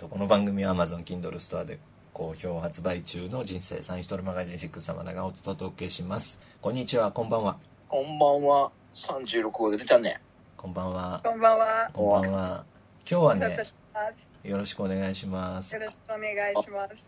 この番組は Amazon Kindle ストアで好評発売中の人生サインシトルマガジン6様がお届けします。こんにちは、こんばんは。こんばんは。36号で出たね。こんばんは。こんばんは。こんばんは。今日はね。よろしくお願いしますよ。ろしくお願いします。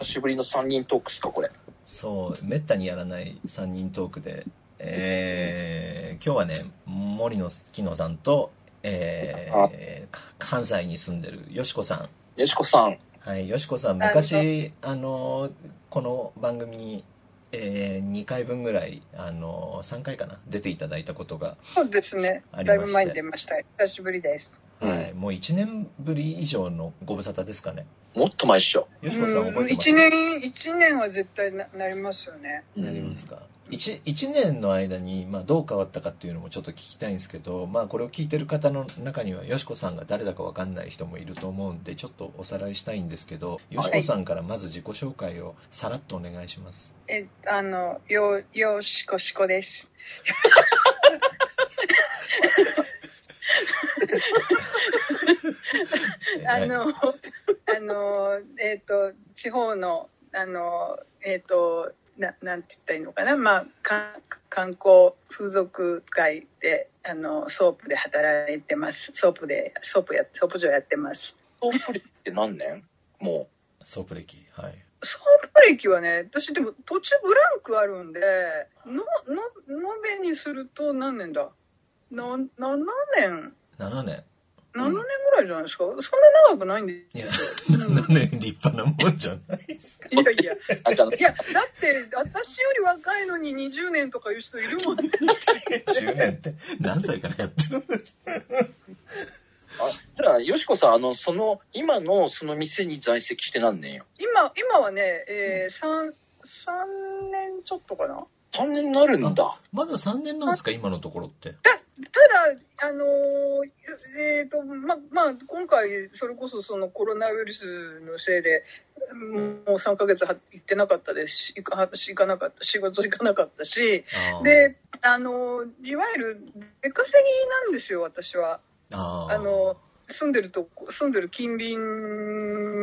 久しぶりの3人トークっすか、これ。そう、めったにやらない3人トークで、えー、今日はね、森野木野さんと、えー、か関西に住んでるよしこさん。よしこさん。はい、よしこさん、昔、あの、この番組に、えー、2回分ぐらい、あの、3回かな、出ていただいたことが、そうですね。ありましてだいぶ前に出ました。久しぶりです。うんはい、もう1年ぶり以上のご無沙汰ですかね。もっと前っしょ。よしこさん覚えてます一年、一年は絶対ななりますよね。なりますか、一一年の間に、まあ、どう変わったかっていうのもちょっと聞きたいんですけど、まあ、これを聞いてる方の中にはよしこさんが誰だかわかんない人もいると思うんでちょっとおさらいしたいんですけどよしこさんからまず自己紹介をさらっとお願いしますえ、あの、よ、よしこしこです。あの、あの、えっ、と、地方の、あの、えっ、と、ななんて言ったらいいのかな、まあ、か観光風俗街であのソープで働いてます。ソープでソープやソープ場やってます。ソープ歴って何年？もソープ歴はい。ソープ歴はね私でも途中ブランクあるんでのの延べにすると何年だ？な7年。7年7年ぐらいじゃないですか、そんな長くないんでいやすよ、うん7年立派なもんじゃないですか。いやいや。いやだって私より若いのに20年とかいう人いるもんね。10年って何歳からやってるんですか？あじゃあ、よしこさん、あの、その、今のその店に在籍して何年よ？今今はね、えー、3, 3年ちょっとかな3年になるんだ。まだ3年なんですか今のところって？ただあのーえっ、とままあ今回それこそそのコロナウイルスのせいでもう3ヶ月は行ってなかったですし行か行かなかった仕事行かなかったしであのーいわゆる出稼ぎなんですよ私は。あの住んでるとこ住んでる近隣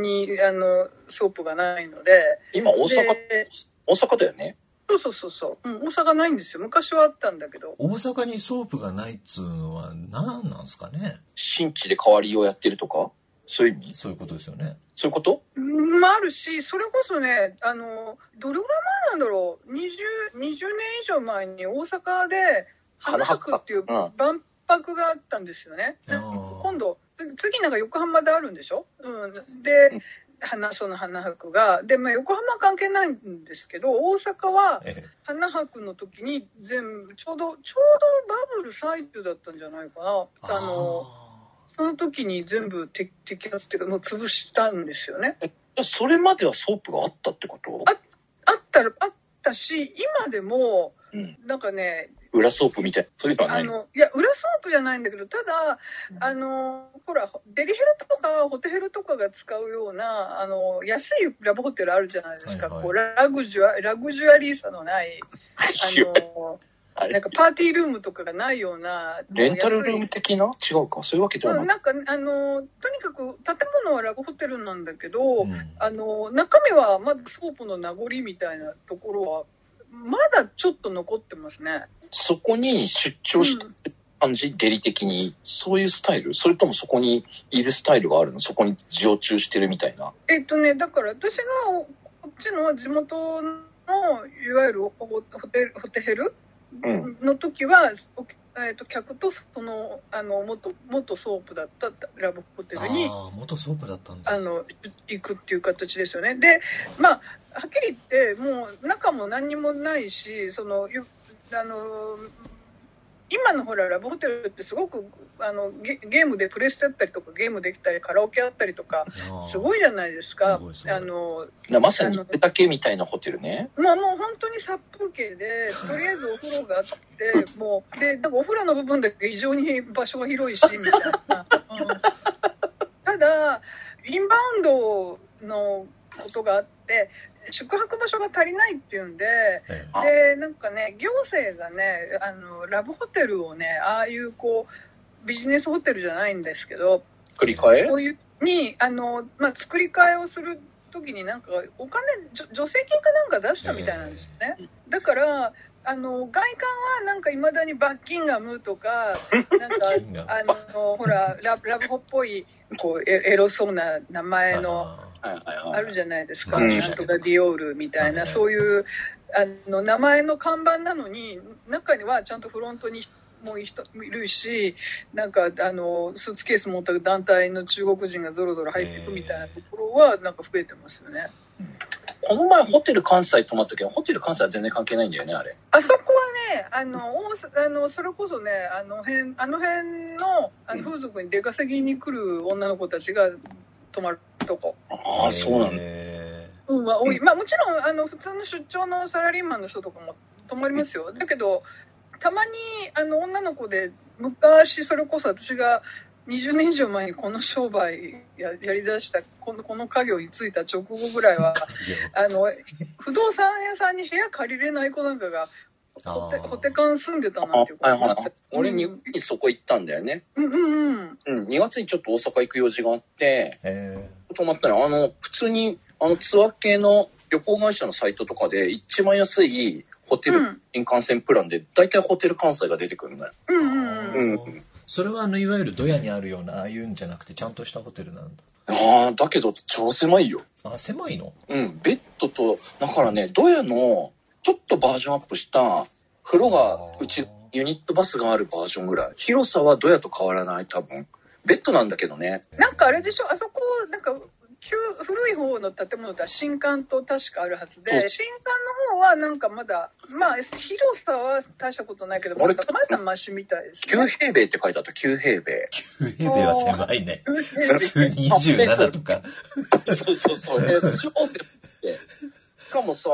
にあのソープがないので今、大阪、で大阪だよね。そうそうそうそう、うん、大阪ないんですよ。昔はあったんだけど。大阪にソープがないっつうのは何なんですかね？新地で代わりをやってるとか？そういう意味？そういうことですよね。そういうこと？うんまああるしそれこそねあのどれぐらい前なんだろう？20, 20年以上前に大阪で花博っていううん。万博があったんですよね、であー。今度次次なんか横浜であるんでしょ、うん、で花その花博がで、まあ、横浜は関係ないんですけど大阪はえ花博の時に全部ちょうどちょうどバブル最中だったんじゃないかな。えあのその時に全部摘摘発っていうかもう潰したんですよね。それまではソープがあったってこと？ああったらあったし今でもうん。なんかね裏ソープみたいな。そういうのはないあのいや裏ソープじゃないんだけどただあのほらデリヘルとかホテヘルとかが使うようなあの安いラブホテルあるじゃないですか、はいはい。こうラグジュアラグジュアリーさのないあのなんかパーティールームとかがないようなレンタルルーム的な？違うか。そういうわけではない。うんなんかあのとにかく建物はラブホテルなんだけど、うん。あの中身はまだソープの名残みたいなところはまだちょっと残ってますね。そこに出張してる感じ、デリ的に？そういうスタイル？それともそこにいるスタイルがあるの？そこに常駐してるみたいな？えっとねだから私がおこっちの地元のいわゆるホホテルホテヘル？うんの時は、おえっと客とそのあの元元ソープだったラブホテルにああ元ソープだったんだあの行くっていう形ですよね。でまあはっきり言ってもう中も何にもないしそのゆあの今のほらラブホテルってすごくあのゲゲームでプレステあったりとかゲームできたりカラオケあったりとかすごいいじゃないですか。あのなまさにだけみたいなホテルね。まあもう本当に殺風景でとりあえずお風呂があって もうでなんかお風呂の部分だけ異常に場所が広いしみたいな、うん。ただインバウンドのことがあって宿泊場所が足りないっていうんでえあ。でなんかね行政がねあのラブホテルをねああいうこうビジネスホテルじゃないんですけど繰り替え？そういうにあの、まあ、作り替えをする時になんかお金助成金かなんか出したみたいなんですよね。だからあの外観はなんかいまだにバッキンガムとか なんかあのほらララブホっぽいこうエエロそうな名前のあるじゃないですか、うんなんとかディオールみたいな、はいそういうあの名前の看板なのに中にはちゃんとフロントにもいるしなんかあのスーツケース持った団体の中国人がぞろぞろ入っていくみたいなところはなんか増えてますよね。この前ホテル関西泊まったけど、ホテル関西は全然関係ないんだよね、あれ。あそこはね、あの、あの、それこそね、あの辺、あの辺の、あの、風俗に出稼ぎに来る女の子たちが泊まるとこ。ああ、そうなんだ。へうん、まあ、多い。まあ、もちろん、あの、普通の出張のサラリーマンの人とかも泊まりますよ。だけど、たまに、あの、女の子で、昔、それこそ私が、20年以上前にこの商売ややりだしたこのこの家業に就いた直後ぐらいはあの不動産屋さんに部屋借りれない子なんかがホテカン住んでたあなっていう子はいいましたはい。俺にうんそこ行ったんだよね。うんうんうんうん、2月にちょっと大阪行く用事があって、へ泊まったら、あの、普通に、あの、ツアー系の旅行会社のサイトとかで、一番安いホテルうん新幹線プランで、大体ホテル関西が出てくるんだよ。うんうんーうんうんそれはあのいわゆるドヤにあるようなああいうんじゃなくてちゃんとしたホテルなんだああ、だけど超狭いよ。あ狭いの？うん、ベッドと、だからね、ドヤの、ちょっとバージョンアップした、風呂が、うち、ユニットバスがあるバージョンぐらい。広さはドヤと変わらない、多分。ベッドなんだけどね。なんかあれでしょ？あそこなんか旧古い方の建物とは新館と確かあるはずそうで新館の方はなんかまだまあ広さは大したことないけどま俺だまだマシみたいです9ね平米って書いてあった、9平米。9平米は狭いね9普通に27とか そうそうそう。えー、超狭くて。しかもさ、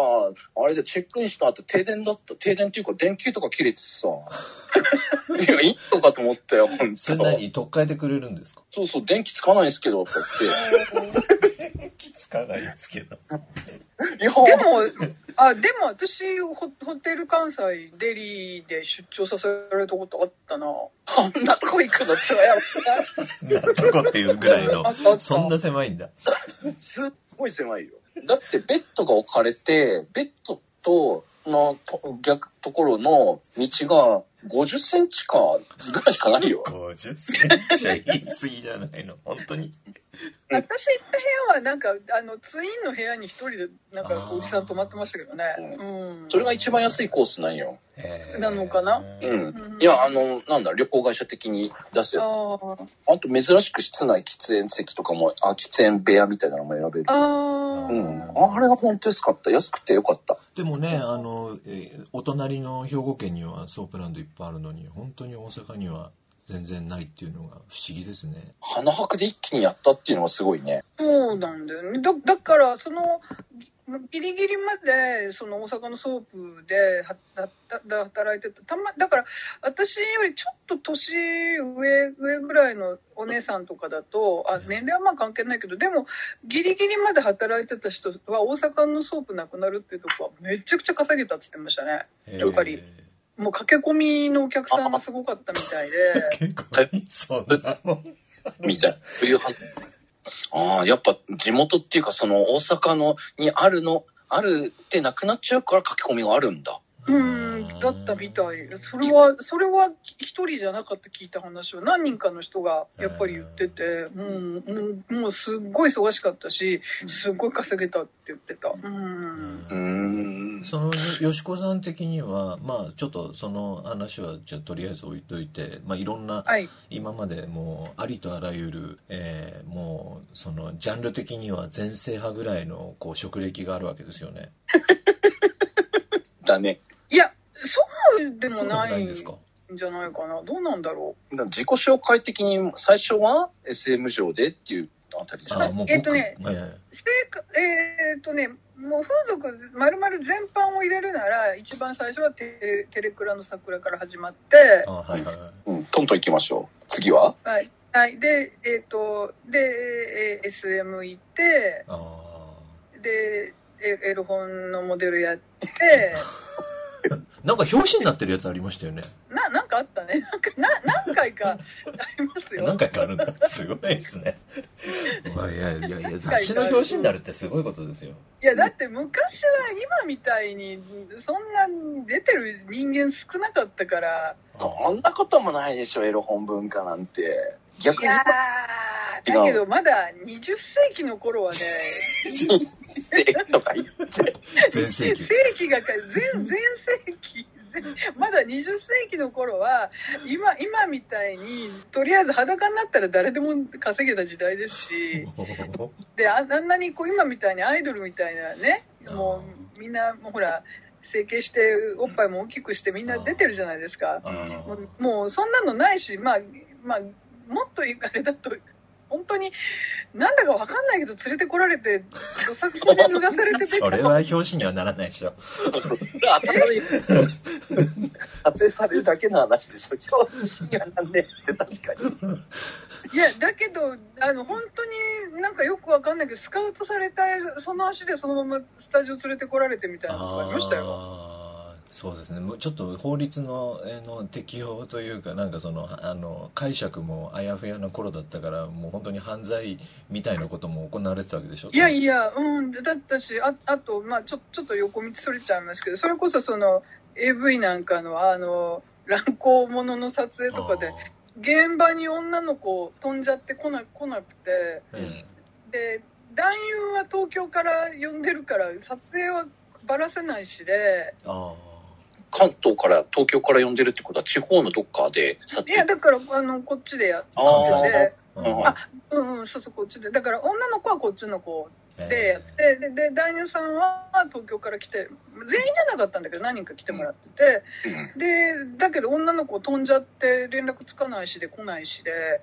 あれでチェックインした後停電だった。停電っていうか電球とか切れてさ。いや、いいのかと思ったよ、ほんと。それ何取っ替えてくれるんですか？そうそう、電気つかないんですけど、とか気つかないですけどでも、あ、でも私、ホホテル関西デリーで出張させられたことあったな。あんなとこ行くのつらやろ。なんとこっていうぐらいのそんな狭いんだすっごい狭いよ。だってベッドが置かれて、ベッドとのと逆ところの道が50センチかぐらいしかないよ。50センチは言い過ぎじゃないの？本当に？私行った部屋はなんか、あの、ツインの部屋に一人で、なんか、おじさん泊まってましたけどね。うん。それが一番安いコースなんよ。なのかな？うん。いや、あの、なんだ、旅行会社的に出すあよ。ーあと珍しく室内喫煙席とかも、あ、喫煙部屋みたいなのも選べる。あうー。ん。あれが本当安かった。安くてよかった。でもねあの、えーお隣の兵庫県にはソープランドいっぱいあるのに本当に大阪には全然ないっていうのが不思議ですね花博で一気にやったっていうのがすごいね。そうなんだよね。だだから、その、ギリギリまで、その大阪のソープで働いてた。たま、だから、私よりちょっと年上、上ぐらいのお姉さんとかだと、あ、年齢はまあ関係ないけど、でも、ギリギリまで働いてた人は大阪のソープなくなるっていうとこはめちゃくちゃ稼げたって言ってましたね。やっぱりもう駆け込みのお客さんがすごかったみたいで。結構そんなもんみたいな。そういう話。ああ、やっぱ地元っていうかその大阪のにあるの、あるってなくなっちゃうから書き込みがあるんだ。うん、だったみたい。それは、それは一人じゃなかった聞いた話は何人かの人がやっぱり言ってて、もう、もう、もうすっごい忙しかったし、すっごい稼げたって言ってた。うん。うーん。そのよしこさん的にはまあちょっとその話はじゃあとりあえず置いといて、まあ、いろんなはい。今までもうありとあらゆる、えーもうそのジャンル的には全盛派ぐらいのこう職歴があるわけですよね。だね。いや、そうでもないんじゃないかな。どうなんだろだから自己紹介的に最初は SM 上でっていうあたりじゃない？えっとね僕はいはい。えーっとね、もう風俗丸々全般を入れるなら、一番最初はテレテレクラの桜から始まって、あはい。うん。トントン行きましょう。次は？はい。はい。で、えっ、と、で、えー SM 行って、あで、えエロ本のモデルやって、ー なんか表紙になってるやつありましたよね。な、なんかかあったね。なんか、な、何回か ありますよ。何回かあるんだ。すごいですね。まあ、いやいやいや、雑誌の表紙になるってすごいことですよ。いや、だって昔は今みたいに、そんな出てる人間少なかったから。そんなこともないでしょ、エロ本文化なんて。逆にいやー、だけどまだ20世紀の頃はね、人生とか言って。全盛期。世紀がか、全、全世紀。まだ20世紀の頃は、今、今みたいに、とりあえず裸になったら誰でも稼げた時代ですし、で、ああんなにこう今みたいにアイドルみたいなね、もうみんな、もうほら、整形して、おっぱいも大きくしてみんな出てるじゃないですか。もうもうそんなのないし、まあ、まあ、もっと言うあれだと、本当に、なんだかわかんないけど連れてこられて、どさくさで脱がされてて、それは表紙にはならないでしょ。頭に撮影されるだけの話でしょ。今日にはなんでって確かに。いや、だけど、あの、本当になんかよくわかんないけど、スカウトされた、その足でそのままスタジオ連れてこられてみたいなのがありましたよ。そうですね。もうちょっと法律のえーの適用というかなんかそのあの解釈もあやふやな頃だったからもう本当に犯罪みたいなことも行われてたわけでしょ？いやいや、うん、だったし、ああと、まあちょ、ちょっと横道それちゃいますけど、それこそその AV なんかの、あの、乱行ものの撮影とかで、現場に女の子飛んじゃってこな来なくて、あーえで、男優は東京から呼んでるから、撮影はばらせないしで、えあ関東から、東京から呼んでるってことは地方のどっかで撮いや、影。だから、あの、こっちでやってあて、あ、うんあうんうん、そうそう、こっちで。だから、女の子はこっちの子えでやって、で、で、男優さんは東京から来て、全員じゃなかったんだけど、何人か来てもらってて、うん。で、だけど女の子飛んじゃって連絡つかないしで来ないしで、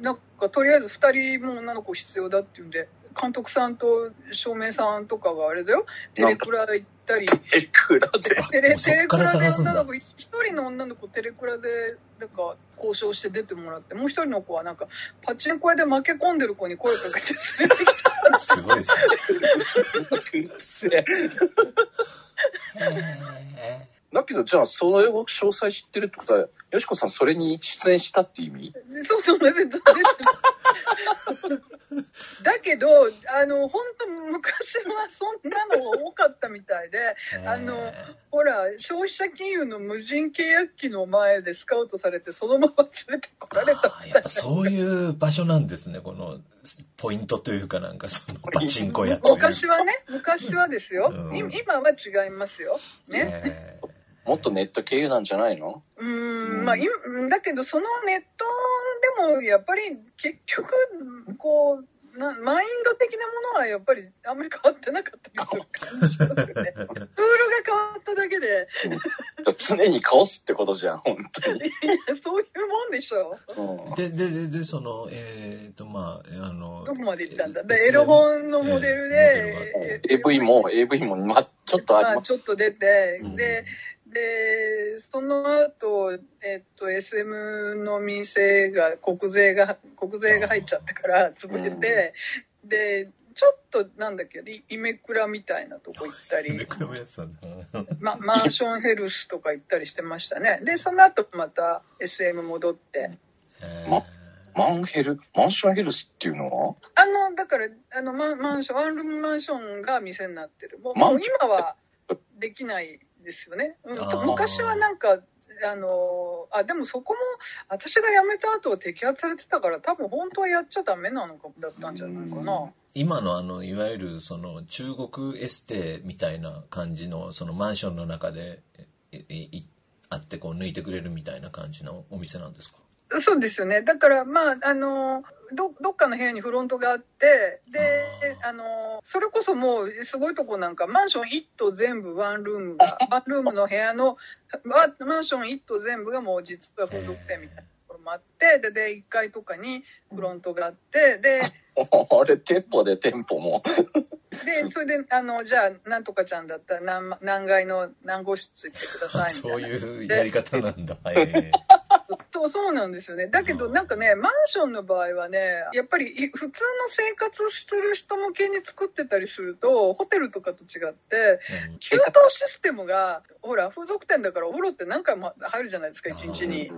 なんかとりあえず2人も女の子必要だっていうんで、監督さんと照明さんとかがあれだよ、テレクラ行ったり、え、クラで。テレテレクラで女の子、一人の女の子テレクラで、なんか交渉して出てもらって、もう一人の子はなんか、パチンコ屋で負け込んでる子に声かけて連れてきた。すごいですね。うっせえ。えだけど、じゃあ、それを詳細知ってるってことは、よしこさんそれに出演したって意味？そうそう。だけど、あの、本当昔はそんなの多かったみたいで、えあのほら、消費者金融の無人契約機の前でスカウトされて、そのまま連れてこられたあーやっぱそういう場所なんですねこのポイントというかなんかそのパチンコ屋昔はね、昔はですよ。うんい今は違いますよ。ね。ええもっとネット経由なんじゃないの？うーん、まあ、今だけど、そのネットでも、やっぱり結局、こう、なマインド的なものはやっぱりあんまり変わってなかったりする感じしますよね。ツールが変わっただけで、常にカオスってことじゃん、本当に。いやそういうもんでしょ。うん。ででででそのえっ、とまああのどこまで行ったんだ？えで、エロ本のモデルえで、AV も、AV も、ま、ちょっとあります。まあちょっと出て、うん。で、で、その後、えっと、SM の店が、国税が、国税が入っちゃってから潰れて、で、ちょっと、なんだっけ、イイメクラみたいなとこ行ったりめ、くらむやつなんだま、マンションヘルスとか行ったりしてましたね。で、その後また SM 戻って。えまマンヘル、マンションヘルスっていうのは？あの、だから、あの、マンマンション、ワンルームマンションが店になってる。もう、もう今はできないですよね。昔はなんか、あの、あ、でもそこも、私が辞めた後摘発されてたから、多分本当はやっちゃダメなのか、だったんじゃないかな。今のあのいわゆるその中国エステみたいな感じのそのマンションの中でええいあってこう抜いてくれるみたいな感じのお店なんですか？そうですよね。だから、まあ、あの、ど、どっかの部屋にフロントがあって、で、あの、それこそもう、すごいとこなんか、マンション1棟全部ワンルームが、ワンルームの部屋の、わマンション1棟全部がもう実は風俗店みたいなところもあって、で、で、1階とかにフロントがあって、で、あれ、店舗で店舗も。で、それで、あの、じゃあ、なんとかちゃんだったら何、何階の何号室行ってくださいみたいな。そういうやり方なんだ、えそう、そうなんですよね。だけど、なんかね、マンションの場合はね、やっぱりい普通の生活する人向けに作ってたりすると、ホテルとかと違って、うん給湯システムが、ほら、風俗店だからお風呂って何回も入るじゃないですか、一日に。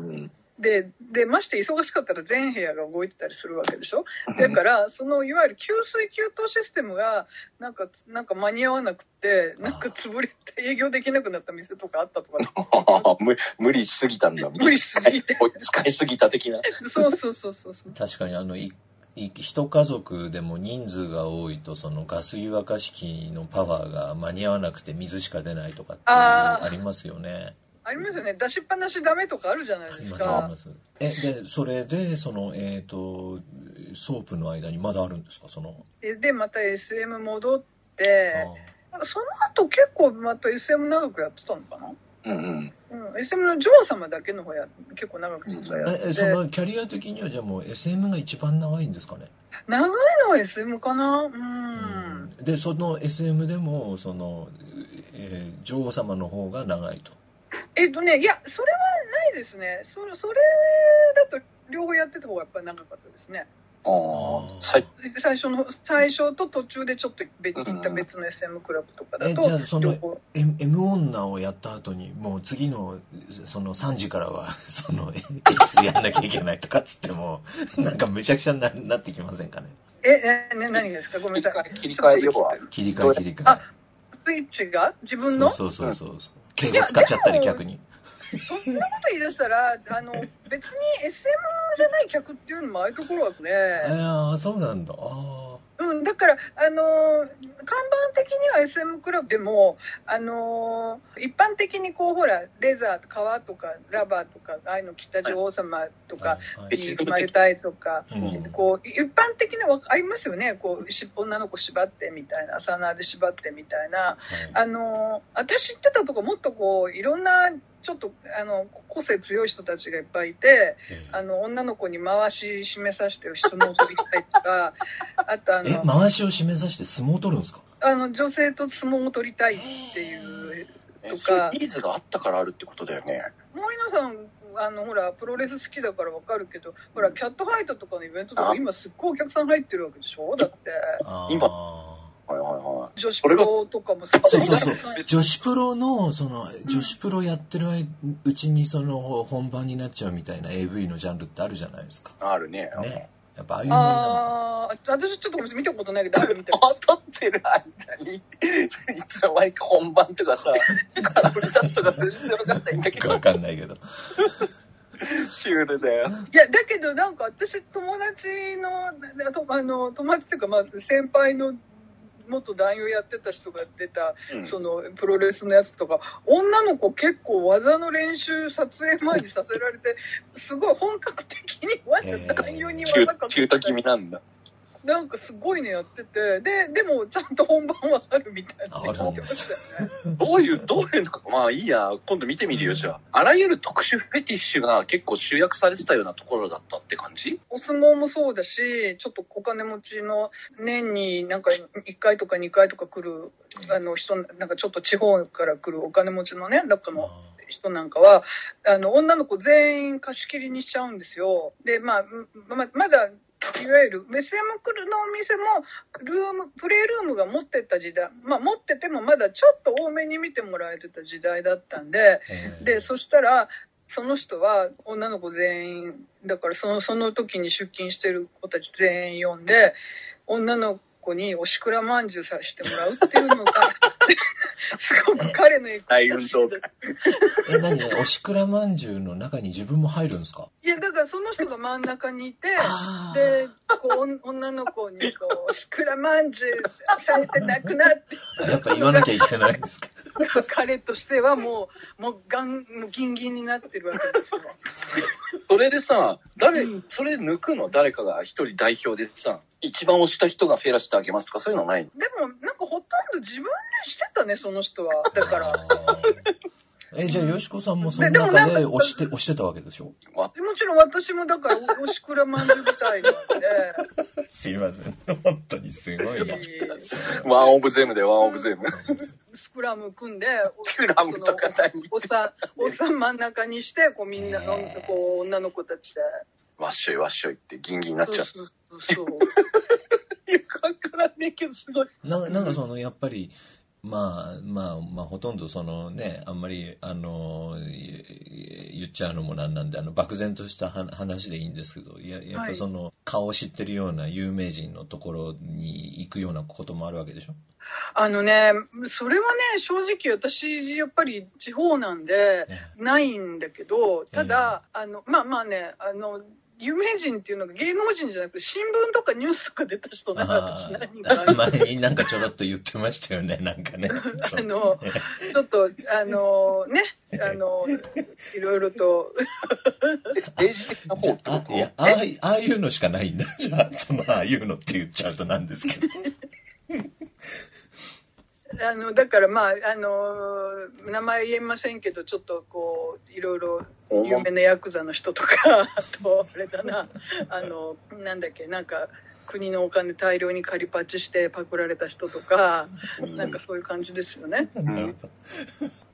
うんで、で、まして忙しかったら全部屋が動いてたりするわけでしょ？だから、その、いわゆる給水給湯システムが、なんか、なんか間に合わなくて、なんか潰れて営業できなくなった店とかあったとか。無無理しすぎたんだ。無理しすぎて。使いすぎた的な。そうそうそうそうそう。確かにあのいい一家族でも人数が多いとそのガス湯沸かし器のパワーが間に合わなくて水しか出ないとかってありますよねありますよね。出しっぱなしダメとかあるじゃないですか。ま。す。えでそれでそのえっ、とソープの間にまだあるんですか？その。で、でまた SM 戻って、あその後結構また SM 長くやってたのかな？うんうん。うん、SM の女王様だけの方や結構長くずっとやってーええそのキャリア的にはじゃあもう SM が一番長いんですかね、長いのは SM かな？うん、うん。でその SM でもその、えー女王様の方が長いとえっとねいやそれはないですね。それそれだと両方やってた方がやっぱり長かったですね。ああ、最初の最初と途中でちょっと別行った別の SM クラブとかだえとじゃあその M, M 女をやった後にもう次のその3時からは その S やんなきゃいけないとかっつっても なんかむちゃくちゃにななってきませんかね。ええね何がですか？ごめんなさい。切り替え切り替え切り替え。あスイッチが？自分の？そうそうそうそう敬語使っちゃったり逆に。そんなこと言い出したらあの別に SM じゃない客っていうのもああいうところはね、ああそうなんだ。あうん、だから、あのー看板的には SM クラブでも、あのー一般的にこう、ほら、レザー、革とか、ラバーとか、ああいうの着た女王様とあか、に生まれたいとか、うんこう、一般的にはありますよね。こう、尻尾女の子縛ってみたいな、サナーで縛ってみたいな。はいあのー私知ってたとこもっとこう、いろんな、ちょっと、あの、個性強い人たちがいっぱいいて、えあの、女の子に回し示させて質問を取りたいとか、あとあえの、回しを締めさせて相撲を取るんですか？あの、女性と相撲を取りたいっていう、えとか。ニーズがあったからあるってことだよね。森野さん、あの、ほら、プロレス好きだからわかるけど、ほら、キャットファイトとかのイベントとかあ今すっごいお客さん入ってるわけでしょ？だって、今はいはいは女子プロとかもすっごいそうそうそう。女子プロのその女子プロやってるうちにその本番になっちゃうみたいな AV のジャンルってあるじゃないですか。い。あるね。ね。やっぱああいうのああ、私ちょっと見たことないけど、あるみたい。当たってる間に、いつの間にか本番とかさ、空振り出すとか全然わかんないんだけど。わ、かんないけど。シュールだよ。いや、だけどなんか私友達の、あとあの、友達っていうか、まあ、先輩の元男優やってた人が出た、うん。そのプロレスのやつとか、女の子結構技の練習撮影前にさせられて、すごい本格的に男優に中技か中途気味なんだ。なんかすごいねやってて、で、でもちゃんと本番はあるみたいな。あるんですよね。どういう、どういうのか、まあいいや、今度見てみるよ、じゃあ。あらゆる特殊フェティッシュが結構集約されてたようなところだったって感じ？お相撲もそうだし、ちょっとお金持ちの年になんか1回とか2回とか来るあの人、なんかちょっと地方から来るお金持ちのね、中の人なんかは、あの、女の子全員貸し切りにしちゃうんですよ。で、まあ、ままだ、いわゆる SM クルのお店もルームプレイルームが持ってった時代まあ持っててもまだちょっと多めに見てもらえてた時代だったんでえ。ーでそしたらその人は女の子全員だからそのその時に出勤してる子たち全員呼んで女の子におしくらまんじゅうさせてもらうっていうのが すごく彼の大運動会。え何？おしくらまんじゅうの中に自分も入るんですか？いやだからその人が真ん中にいてでこうお女の子にこう「おしくらまんじゅうされてなくなってやっぱ言わなきゃいけないんですか？彼としてはもうもうガンもうギンギンになってるわけですよ。それでさ、誰、それ抜くの？誰かが一人代表でさ、一番推した人がフェラしてあげますとかそういうのないの？でもなんかほとんど自分でしてたねその人はだから。え、じゃあ、よしこさんもそのででも中でなんか押して、押してたわけでしょ？わもちろん私もだから、おしくらまんじゅうみたいなんすいません。本当にすごいな。で、ワンオブゼムでワンオブゼム。スクラム組んで、スクラムとか何？おっさん、おっさん真ん中にして、こうみんな、ねえこう女の子たちで。わっしょいわっしょいってギンギンになっちゃう。そうそうそう。よくわからねえけど、すごい。ななんかその、やっぱり、まあまあまあほとんどそのねあんまりあのい言っちゃうのもなんなんであの漠然としたは話でいいんですけどややっぱその、顔を知ってるような有名人のところに行くようなこともあるわけでしょ？あのね、それはね、正直私、やっぱり地方なんで、ねないんだけど、ただ、あの、まあまあね、あの、有名人っていうのが芸能人じゃなくて新聞とかニュースとか出た人私何人かあある前になんかちょろっと言ってましたよね なんかね。あの、ちょっと、あの、ね、あの、いろいろと、政治的な方ああいうのしかないんだ。じゃあそのああいうのって言っちゃうとなんですけどあの、だからまあ、あの、名前言えませんけど、ちょっとこう、いろいろと有名なヤクザの人とか、あと、あれだな、あの、なんだっけ、なんか、国のお金大量に借りパチしてパクられた人とか、なんかそういう感じですよね。なるほど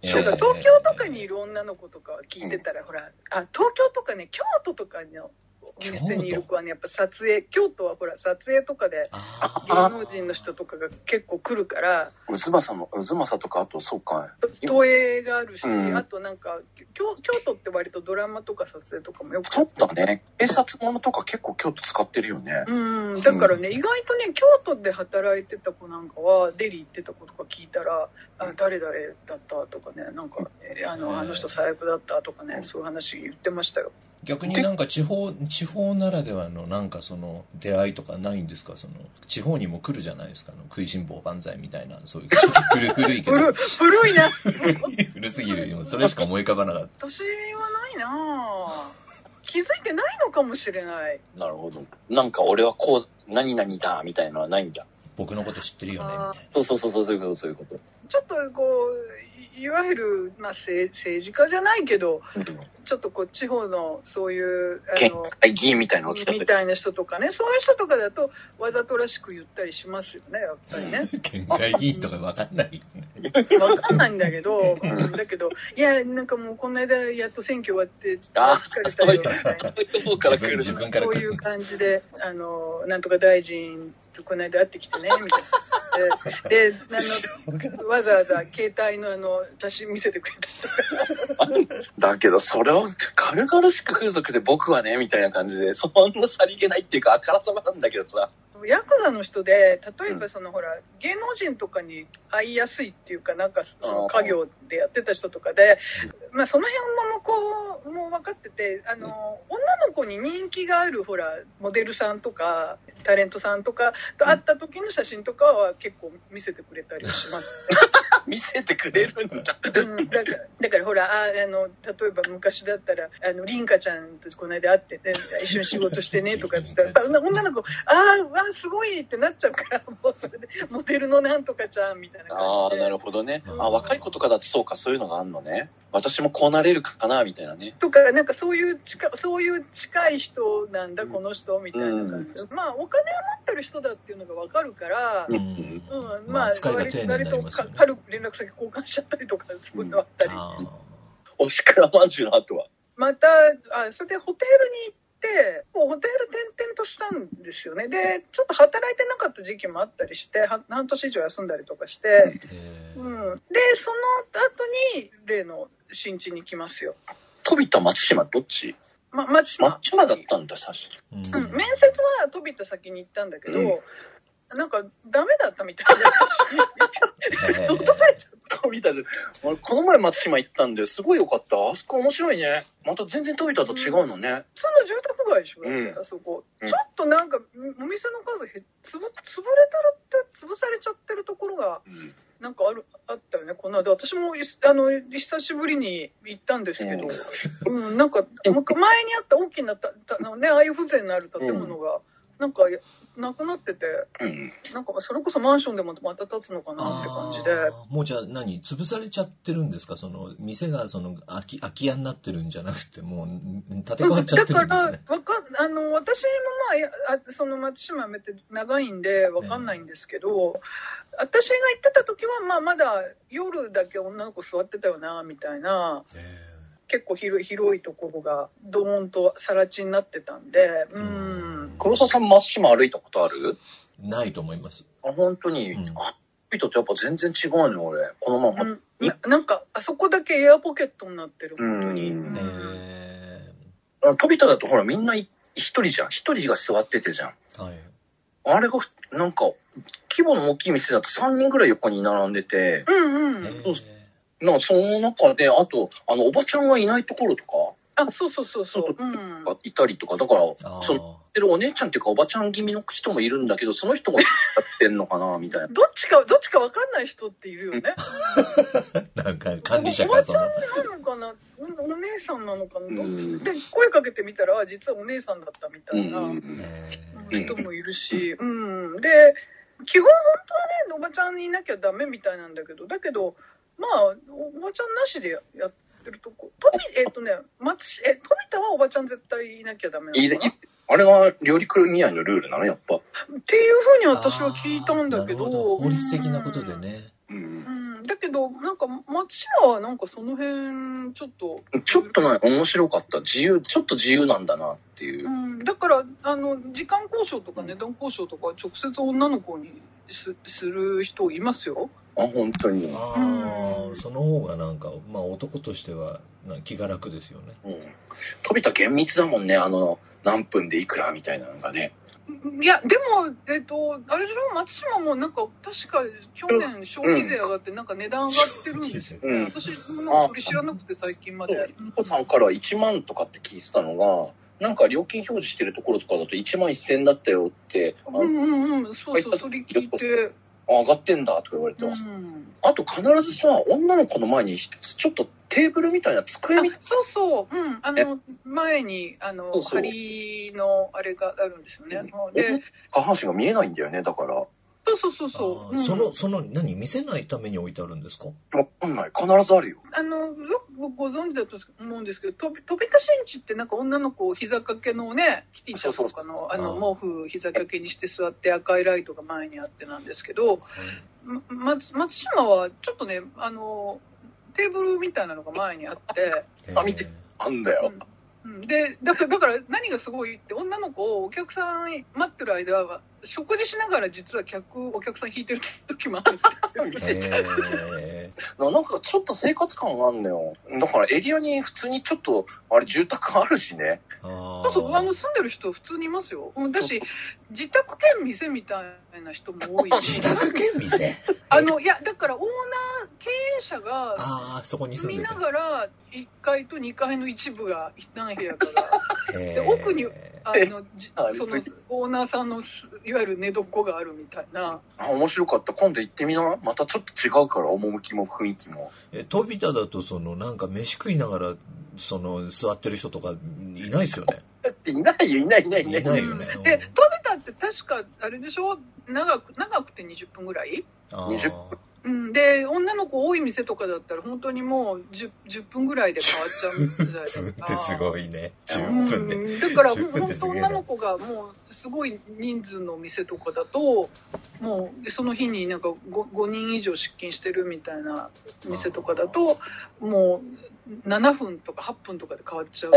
だから東京とかにいる女の子とか聞いてたら、ほら、あ、東京とかね、京都とかのお店にいる子はね、やっぱ撮影、京都はほら、撮影とかであ芸能人の人とかが結構来るから、渦政の、渦政とか、あと、そうか。投影があるし、うんあとなんか京京都って割とドラマとか撮影とかもよくそうだね。警察ものとか結構京都使ってるよね。うんだからね、意外とね京都で働いてた子なんかはデリ行ってた子とか聞いたら「あ誰々だった」とかねなんかえあのあの人最悪だったとかねそういう話言ってましたよ逆になんか地方地方ならではのなんかその出会いとかないんですか？その地方にも来るじゃないですか？あの食いしん坊万歳みたいなそういう 古い古いけど。古古いな。古すぎるよ。それしか思い浮かばなかっ私はないな。あ気づいてないのかもしれない。なるほど。なんか俺はこう、何々だ、みたいなのはないんだ。た僕のこと知ってるよねみたいな。そうそうそうそう、そういうこと、そういうこと。ちょっとこういいわゆる、まあ、政政治家じゃないけどちょっとこう地方のそういうあ県の会議員みたいな。みたいな人とかねそういう人とかだとわざとらしく言ったりしますよねやっぱりね。県会議員とか分かんないよね。わかんないんだけど、うん。だけどいやなんかもうこの間やっと選挙終わってあ疲れたよみたいなそういう方から来る自分から来るそういう感じであのなんとか大臣とこの間会ってきてねみたいな。でであの わざわざ携帯のあの写真見せてくれたりとか。だけど、それを軽々しく風俗で僕はね、みたいな感じで、そんなさりげないっていうか、あからさまなんだけどさ。ヤクザの人で例えばその、ほら芸能人とかに会いやすいっていうかなんかその家業でやってた人とかで、まあ、その辺もこうもう分かっててあの女の子に人気があるほらモデルさんとかタレントさんとかと会った時の写真とかは結構見せてくれたりします、見せてくれるんだ。うん、だからだからほらああの例えば昔だったらあの凛花ちゃんとこの間会ってて一緒に仕事してねとかっつったら 女の子あーあすごいってなっちゃうから もうそれでモデルのなんとかちゃんみたいなああ、感じでなるほどね。うんあ若い子とかだってそうか、そういうのがあんのね。私もこうなれるかな、みたいなね。とかなんかそういう近そういう近い人なんだ、うんこの人みたいな感じで、まあお金を持ってる人だっていうのが分かるから、ううんんうんままああ扱いが丁寧になり割とますよね軽く連絡先交換しちゃったりとかそういうのあったり、おしくらまんじゅうの後は？またあそれでホテルに行ってもうホテル転々としたんですよね。でちょっと働いてなかった時期もあったりしては半年以上休んだりとかして、えー。うん、でその後に例の新地に来ますよ、飛田松島どっち？ま、松島。松島だったんだ、最初。うん。うん、面接は飛びた先に行ったんだけど、なんかダメだったみたいな え。ー落とされちゃっ飛田で、俺この前松島行ったんで、すごい良かった。あそこ面白いね。また全然飛田と違うのね。普通の住宅街でしょ、うん。あそこ、うん。ちょっとなんかお店の数へつぶ潰れたらって潰されちゃってるところがうん。なんかあるあったよね。この間私もいあの久しぶりに行ったんですけど、うん。なんかもう前にあった大きなたたあの、ね、ああいう風情のある建物が、なんかなくなってて、うん。なんかそれこそマンションでもまた建つのかなって感じで。もうじゃあ何潰されちゃってるんですか？その店がその空き空き家になってるんじゃなくてもう建て替わっちゃってるんですね。だから、わかん、あの、私もまああその松島辞めて長いんでわかんないんですけど、私が行ってた時は、まあまだ夜だけ女の子座ってたよな、みたいな、え結構広い、広いところがドーンと更地になってたんで、ううんん。黒沢さん、松島歩いたことある？ーないと思いますあ、本当に？うんあ、歩いたとやっぱ全然違うの、俺。このまま。うんななんか、あそこだけエアポケットになってる、本当に。うんうんえあ飛びただとほらみんない一人じゃん。一人が座っててじゃん。ーはいあれがふ、なんか、規模の大きい店だと3人ぐらい横に並んでて、うんうん。えーなんかその中で、あと、あの、おばちゃんがいないところとか、あ、そうそうそうそう。うん。がいたりとか、だから、その、てるお姉ちゃんっていうかおばちゃん気味の人もいるんだけど、その人もやってんのかな、みたいな。どっちか、どっちかわかんない人っているよね。なんか管理者おばちゃんなのかな？おお姉さんなのかな？どっち？うんで、声かけてみたら、あ実はお姉さんだったみたういな、人もいるし、うん。で、基本本当はね、おばちゃんにいなきゃダメみたいなんだけど、だけど、まあ、おばちゃんなしでややってるとこ、とび、えっ、とね、松し、え、富田はおばちゃん絶対いなきゃダメいいなのかな？っあれは料理組合のルールなの、やっぱ。ていうふうにー私は聞いたんだけど、法律的なことでねうんう。ん。だけど、なんか、松島はなんかその辺、ちょっと、ちょっとね、面白かった。自由、ちょっと自由なんだなっていうう。ん、だからあの時間交渉とか値段交渉とか直接女の子にすする人いますよ。あ、本当に。あうんあその方がなんかまあ男としては気が楽ですよねうん。飛びた厳密だもんね、あの、何分でいくらみたいなのがね。いやでもえっ、とあれでしょ？松島もなんか確か去年消費税上がってなんか値段上がってるんですよ、うん私もそれ知らなくて最近まで。お子さんから1万とかって聞いてたのが、なんか料金表示してるところとかだと1万1000円だったよって、あうんうんうんそうそうそれ聞いて。あ上がってんだとか言われてうます。ん。あと必ずさ、女の子の前にちょっとテーブルみたいな机みたいあそうそう、うん、あの前にあのそうそう。針のあれがあるんですよね。でな下半身が見えないんだよね、だから。わそうそうそうそう。そのその何見せないために置いてあるんですか？かんない。必ずあるよ。あの、よくご存知だと思うんですけど、飛び飛び出しんちってなんか女の子を膝掛けのね、キティちゃんとかのあのあ毛布膝掛けにして座って赤いライトが前にあってなんですけど、ま松松島はちょっとね、あの、テーブルみたいなのが前にあって、あ見てあんだよ。うんでだからだから何がすごいって女の子をお客さん待ってる間は食事しながら実は客お客さん引いてる時もあるっていう店 へななんかちょっと生活感があんのよ。だからエリアに普通にちょっと、あれ住宅あるしね。そうそう、あの、住んでる人普通にいますよ。うんだし、自宅兼店みたいな人も多いし 自。宅兼店？あの、いや、だからオーナー、経営者がああそこに住んでて見ながら、1階と2階の一部が何部屋かが、で奥にあの、その、オーナーさんのす、いわゆる寝床があるみたいな。あ、面白かった。今度行ってみな。またちょっと違うから、趣も雰囲気も。え飛び田だとそのなんか飯食いながらその座ってる人とかいないですよねだっていないよ、いないいないいない。よねうんで、飛べたって確か、あれでしょ？長く、長くて20分ぐらい？あー20うん、で女の子多い店とかだったら本当にもう 10, 10分ぐらいで変わっちゃうみたいだからってすごいね。う10分で、うん、だから10分本当女の子がもうすごい人数の店とかだともうその日になんか 5, 5人以上出勤してるみたいな店とかだともう7分とか8分とかで変わっちゃう。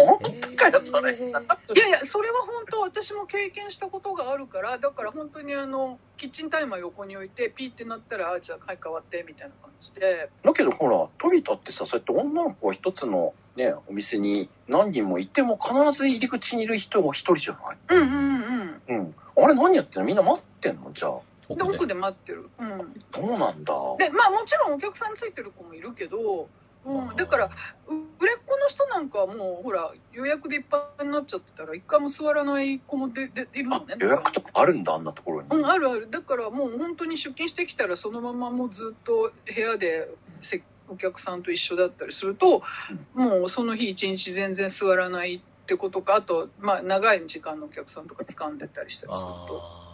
それいやいや、それは本当私も経験したことがあるから、だから本当にあの、キッチンタイマー横に置いて、ピーってなったら、あ、じゃあ、はい、変わって、みたいな感じで。だけどほら、飛びたってさ、そうやって女の子が一つのね、お店に何人もいても必ず入り口にいる人が一人じゃない？うんうんうん。うん。あれ何やってんの？みんな待ってんのじゃあ。で、奥で待ってる。うん。どうなんだ？で、まあもちろんお客さんついてる子もいるけど、うん、だから、う売れっ子の人なんかはもう、ほら、予約でいっぱいになっちゃってたら、一回も座らない子もででいるのね。あ予約とかあるんだ、あんなところに。うん、あるある。だからもう本当に出勤してきたら、そのままもうずっと部屋でせお客さんと一緒だったりすると、もうその日一日全然座らないってことか、あと、まあ長い時間のお客さんとか掴んでたりしたりすると。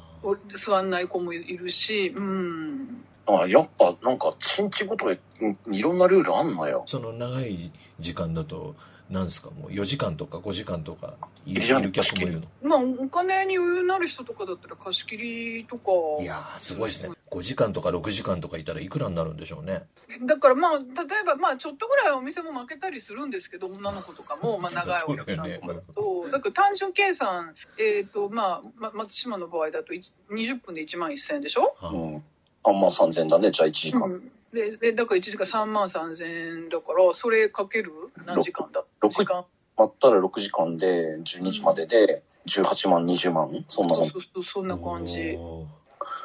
座んない子もいるし、うん。あやっぱなんか、1日ごとでうんいろんなルールあんのよ。その長い時間だと、なんですか、もう4時間とか5時間とかいる客もいるの？まあ、お金に余裕のある人とかだったら貸し切りとか。いやー、すごいですね。5時間とか6時間とかいたらいくらになるんでしょうね。だからまあ、例えばまあ、ちょっとぐらいお店も負けたりするんですけど、女の子とかも、まあ、長いお客さんとかだと、だから単純計算、えっ、と、まあ、ま松島の場合だとい20分で1万1000円でしょ？はあうん。3万3000だね、じゃあ1時間。うん。ででだから1時間。3万3000円だからそれかける？何時間だ？ろ時間？あったら6時間で、12時までで、18万、20万。そんなもん。そうそうそうそんな感じ。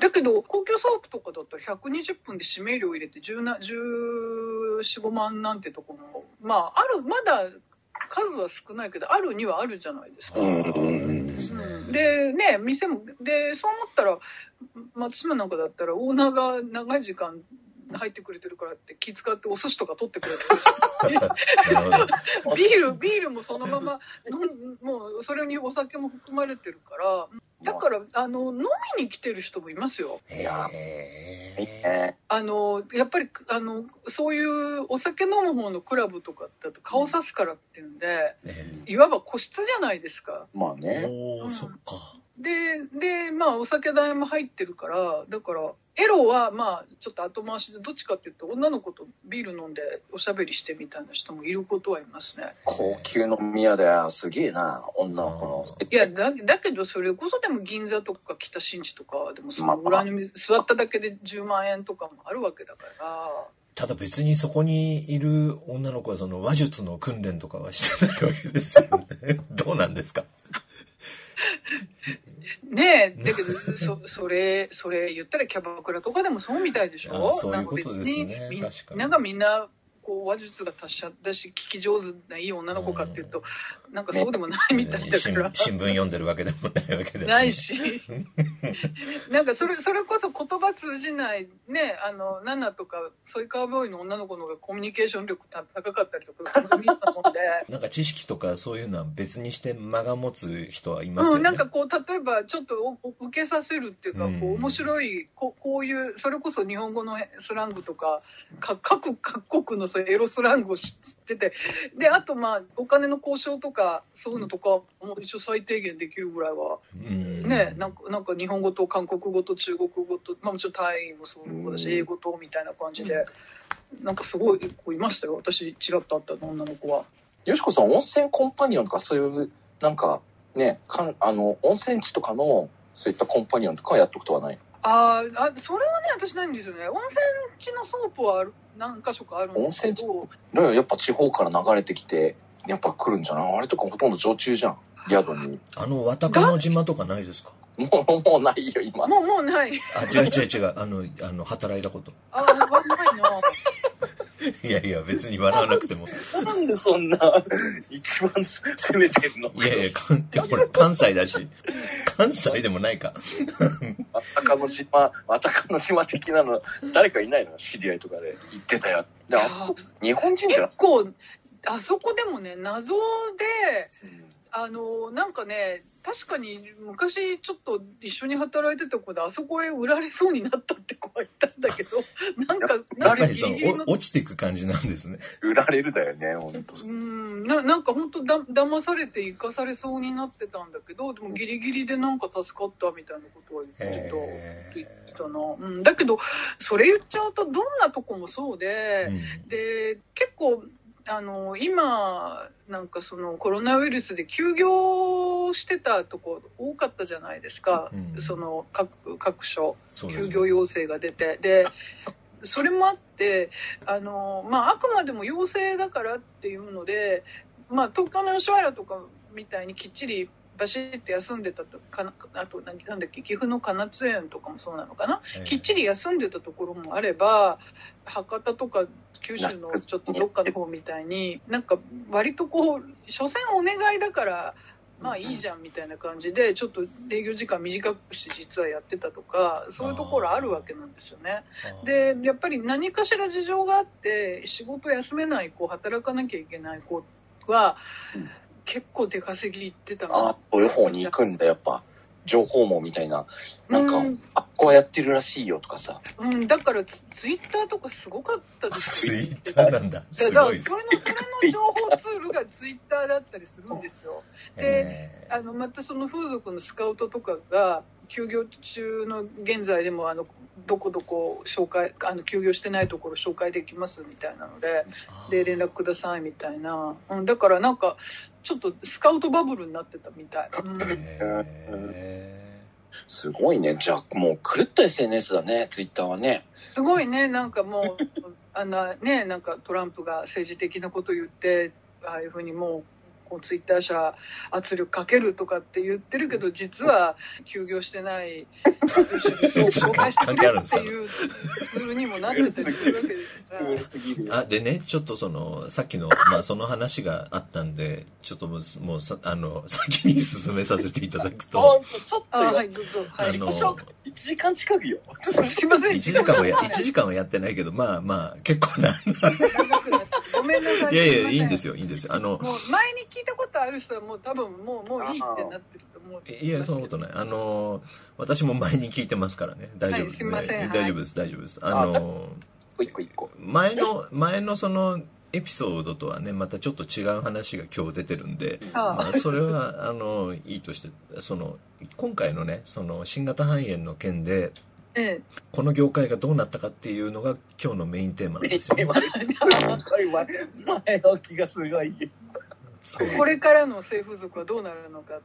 だけど高級ソープとかだったら120分で指名料入れて1415万なんてとこもまああるまだ数は少ないけどあるにはあるじゃないですか、うんうんですね。うんでね店もでそう思ったら松島なんかだったらオーナーが長い時間入ってくれてるからって気遣ってお寿司とか取ってくれてる。ビール、ビールもそのままもうそれにお酒も含まれてるから、だから、あの、飲みに来てる人もいますよ。あの、やっぱり、あの、そういうお酒飲む方のクラブとかだと顔さすからっていうんで、えいわば個室じゃないですか。ーまあね。うんそっか。で、で、まあお酒代も入ってるから、だから、エロはまあちょっと後回しでどっちかっていうと女の子とビール飲んでおしゃべりしてみたいな人もいることはいますね。高級飲み屋だよ。すげえな、女の子の。いやだだけどそれこそでも銀座とか北新地とかでもそのまあ裏に座っただけで10万円とかもあるわけだからただ別にそこにいる女の子はその話術の訓練とかはしてないわけですよね。どうなんですか？ねえだけどそそれそれ言ったらキャバクラとかでもそうみたいでしょ？あそういうことですね。なんか別に。みんなんかみんなこう話術が達者だし聞き上手ないい女の子かっていうと、なんかそうでもないみたいだ新から。新聞読んでるわけでもないわけだし。ないし なんかそれそれこそ言葉通じないねあのナナとかそういうカーボーイの女の子の方がコミュニケーション力た高かったりとかするみたいなもんで。なんか知識とかそういうのは別にして間が持つ人はいますよね。うん、なんかこう例えばちょっとおお受けさせるっていうか、うんこう面白いここういうそれこそ日本語のスラングとかか各各国のそうエロスラングを知っててであとまあお金の交渉とかそういうのとかも一応最低限できるぐらいは。うん。ね、なんかなんか日本語と韓国語と中国語と、まあ、もちろんタイもそうだし、うん。英語とみたいな感じで、なんかすごい子いましたよ。私ちらっと会った女の子は。よしこさん、温泉コンパニオンとかそういう、なんか、ね、かんあの、温泉地とかの、そういったコンパニオンとかはやったことはないあーあそれはね私ないんですよね。温泉地のソープはある何箇所かあるんですけど。だからやっぱ地方から流れてきて、やっぱ来るんじゃない？あれとかほとんど常駐じゃん。宿に。あの、渡鹿野島とかないですか？もう、もうないよ、今。もうもうないあ、違う違う違う。あの、あの、働いたこと。あないな いやいや、別に笑わなくても。なんでそんな、一番攻めてんの？いやいや、かんいや俺、関西だし。関西でもないか。わたかの島、わたかの島的なの、誰かいないの？知り合いとかで行ってたよ。で、あそこ、日本人じゃな結構あそこでもね謎でうん。あのなんかね確かに昔ちょっと一緒に働いてた子であそこへ売られそうになったって子がいたんだけど なんかなんかギリギリのお落ちていく感じなんですね。売られるだよね、本当。うん。ななんか本当だ騙されて生かされそうになってたんだけどでもギリギリでなんか助かったみたいなことは言ってた言ってたな、うん、だけどそれ言っちゃうとどんなとこもそうで、うん。で結構あの今なんかそのコロナウイルスで休業してたとこ多かったじゃないですか、うん。その各各所休業要請が出て。でそれもあってあの、まあ、あくまでも要請だからっていうので、まあ、東京の吉原とかみたいにきっちりバシッて休んでたとかなあとなんなんだっけ岐阜の金津園とかもそうなのかな、えーきっちり休んでたところもあれば博多とか九州のちょっとどっかの方みたいになんか割とこう所詮お願いだからまあいいじゃんみたいな感じでちょっと営業時間短くして実はやってたとかそういうところあるわけなんですよね。でやっぱり何かしら事情があって仕事休めない子働かなきゃいけない子はうん結構出稼ぎ行ってたああ、そういう方に行くんだ、やっぱ。情報網みたいな、なんか、うんあっこはやってるらしいよとかさ。うん、だからツツイッターとかすごかったですよ。ツイッターなんだ。だすからそごいです。れのそれの情報ツールがツイッターだったりするんですよ。えあのまたその風俗のスカウトとかが休業中の現在でもあのどこどこ紹介あの休業してないところ紹介できますみたいなのでー。で連絡くださいみたいな、うん、だからなんかちょっとスカウトバブルになってたみたい、うん。えすごいね。じゃあ、もう狂った SNS だね、ツイッターはね。すごいね。なんかもう あのねなんかトランプが政治的なこと言ってああいうふうにもうこうツイッター社圧力かけるとかって言ってるけど実は休業してないそう紹介してくれっていうツールにもなってたりするわけですから。あでねちょっとそのさっきのまあその話があったんでちょっともうもうさあの先に進めさせていただくと。ちょっとあよ、はいどうぞ。はい自己紹介1時間近くよ。すいません。1時間はや1時間はやってないけどまあまあ結構な。ごめんなさい。いやいやいいんですよよいいんですよ。あのもう前に聞いたことある人はもう多分もうもういいってなってると思ういや、そんなことない。あの、私も前に聞いてますからね。大丈夫です、はいすいませんはい大丈夫です、大丈夫です。あの、一個一個。前の、前のその、エピソードとはね、またちょっと違う話が今日出てるんで、まあ、それは、あの、いいとして、その、今回のね、その、新型肺炎の件で、えこの業界がどうなったかっていうのが今日のメインテーマなんですよ。前の気がすごい。これからの性風俗はどうなるのか。